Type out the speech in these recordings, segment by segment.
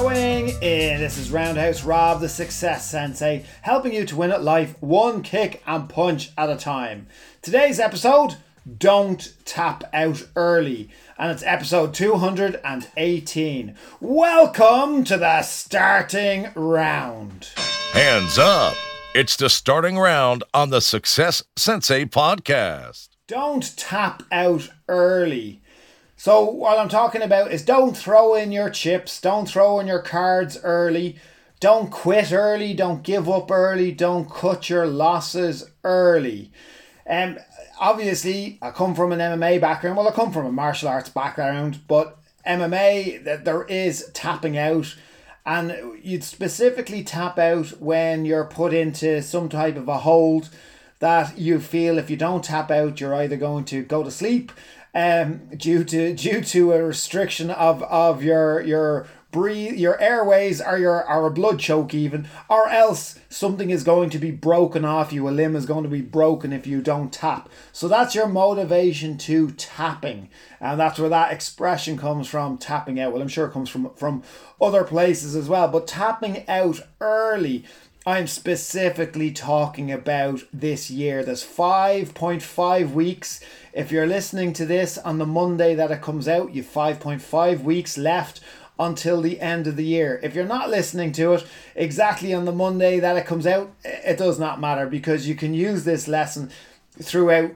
Bowing in. Eh, this is Roundhouse Rob, the Success Sensei, helping you to win at life one kick and punch at a time. Today's episode Don't Tap Out Early, and it's episode 218. Welcome to the starting round. Hands up. It's the starting round on the Success Sensei podcast. Don't tap out early. So, what I'm talking about is don't throw in your chips, don't throw in your cards early, don't quit early, don't give up early, don't cut your losses early. Um, obviously, I come from an MMA background. Well, I come from a martial arts background, but MMA, that there is tapping out, and you'd specifically tap out when you're put into some type of a hold that you feel if you don't tap out, you're either going to go to sleep um, due to due to a restriction of, of your your breathe your airways or your or a blood choke even or else something is going to be broken off you a limb is going to be broken if you don't tap. So that's your motivation to tapping and that's where that expression comes from tapping out. Well i'm sure it comes from from other places as well but tapping out early I'm specifically talking about this year. There's 5.5 weeks. If you're listening to this on the Monday that it comes out, you've 5.5 weeks left until the end of the year. If you're not listening to it exactly on the Monday that it comes out, it does not matter because you can use this lesson throughout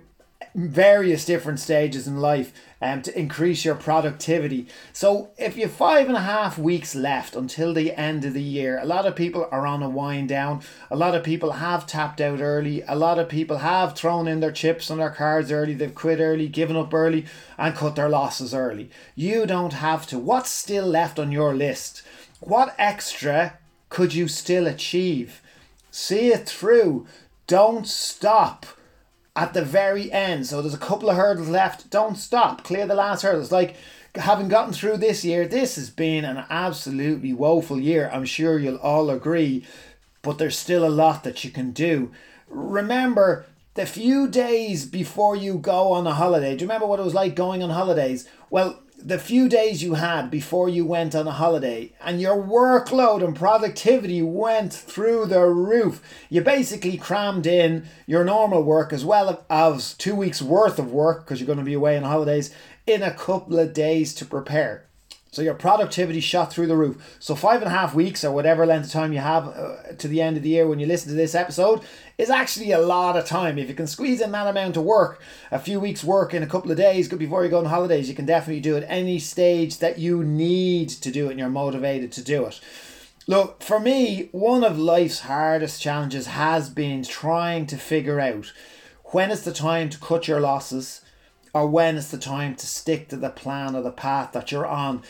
various different stages in life um, to increase your productivity. So, if you have five and a half weeks left until the end of the year, a lot of people are on a wind down. A lot of people have tapped out early. A lot of people have thrown in their chips on their cards early. They've quit early, given up early, and cut their losses early. You don't have to. What's still left on your list? What extra could you still achieve? See it through. Don't stop at the very end. So there's a couple of hurdles left. Don't stop. Clear the last hurdles. Like having gotten through this year, this has been an absolutely woeful year. I'm sure you'll all agree. But there's still a lot that you can do. Remember, the few days before you go on a holiday, do you remember what it was like going on holidays? Well, the few days you had before you went on a holiday and your workload and productivity went through the roof. You basically crammed in your normal work as well as two weeks worth of work because you're going to be away on holidays in a couple of days to prepare. So your productivity shot through the roof. So five and a half weeks or whatever length of time you have uh, to the end of the year when you listen to this episode is actually a lot of time. If you can squeeze in that amount of work, a few weeks work in a couple of days before you go on holidays, you can definitely do it any stage that you need to do it and you're motivated to do it. Look, for me, one of life's hardest challenges has been trying to figure out when is the time to cut your losses or when is the time to stick to the plan or the path that you're on.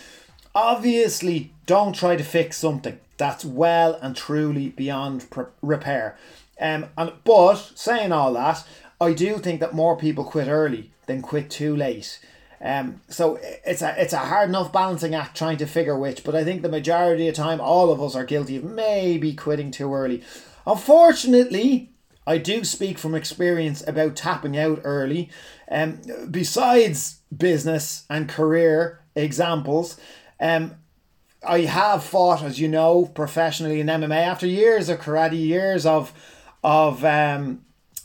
Obviously, don't try to fix something that's well and truly beyond pr- repair. Um, and but saying all that, I do think that more people quit early than quit too late. Um, so it's a it's a hard enough balancing act trying to figure which, but I think the majority of time all of us are guilty of maybe quitting too early. Unfortunately, I do speak from experience about tapping out early. Um, besides business and career examples, um, I have fought, as you know, professionally in MMA after years of karate, years of of um,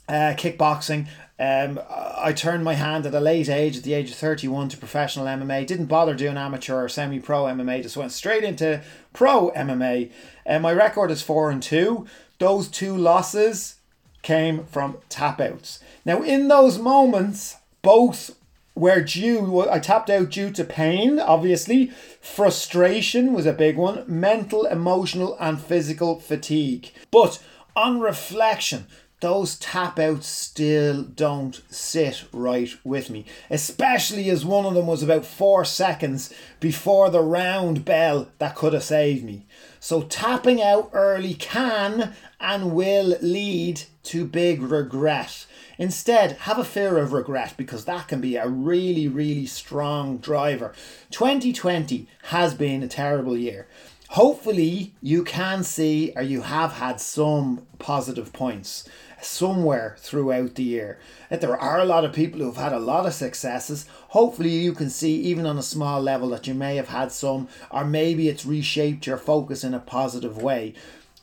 uh, kickboxing. Um, I turned my hand at a late age, at the age of 31, to professional MMA. Didn't bother doing amateur or semi pro MMA, just went straight into pro MMA. And my record is 4 and 2. Those two losses came from tap outs. Now, in those moments, both were due, I tapped out due to pain, obviously. Frustration was a big one, mental, emotional, and physical fatigue. But on reflection, those tap outs still don't sit right with me, especially as one of them was about four seconds before the round bell that could have saved me. So, tapping out early can and will lead to big regret. Instead, have a fear of regret because that can be a really, really strong driver. 2020 has been a terrible year. Hopefully, you can see or you have had some positive points somewhere throughout the year. That there are a lot of people who've had a lot of successes. Hopefully, you can see, even on a small level, that you may have had some, or maybe it's reshaped your focus in a positive way.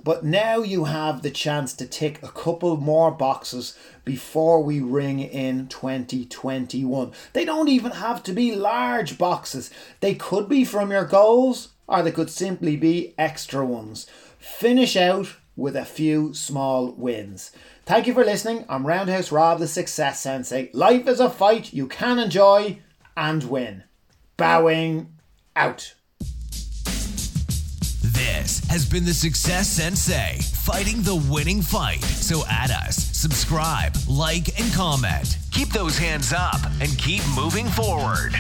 But now you have the chance to tick a couple more boxes before we ring in 2021. They don't even have to be large boxes, they could be from your goals or they could simply be extra ones. Finish out with a few small wins. Thank you for listening. I'm Roundhouse Rob, the Success Sensei. Life is a fight you can enjoy and win. Bowing out. This has been the Success Sensei, fighting the winning fight. So add us, subscribe, like, and comment. Keep those hands up and keep moving forward.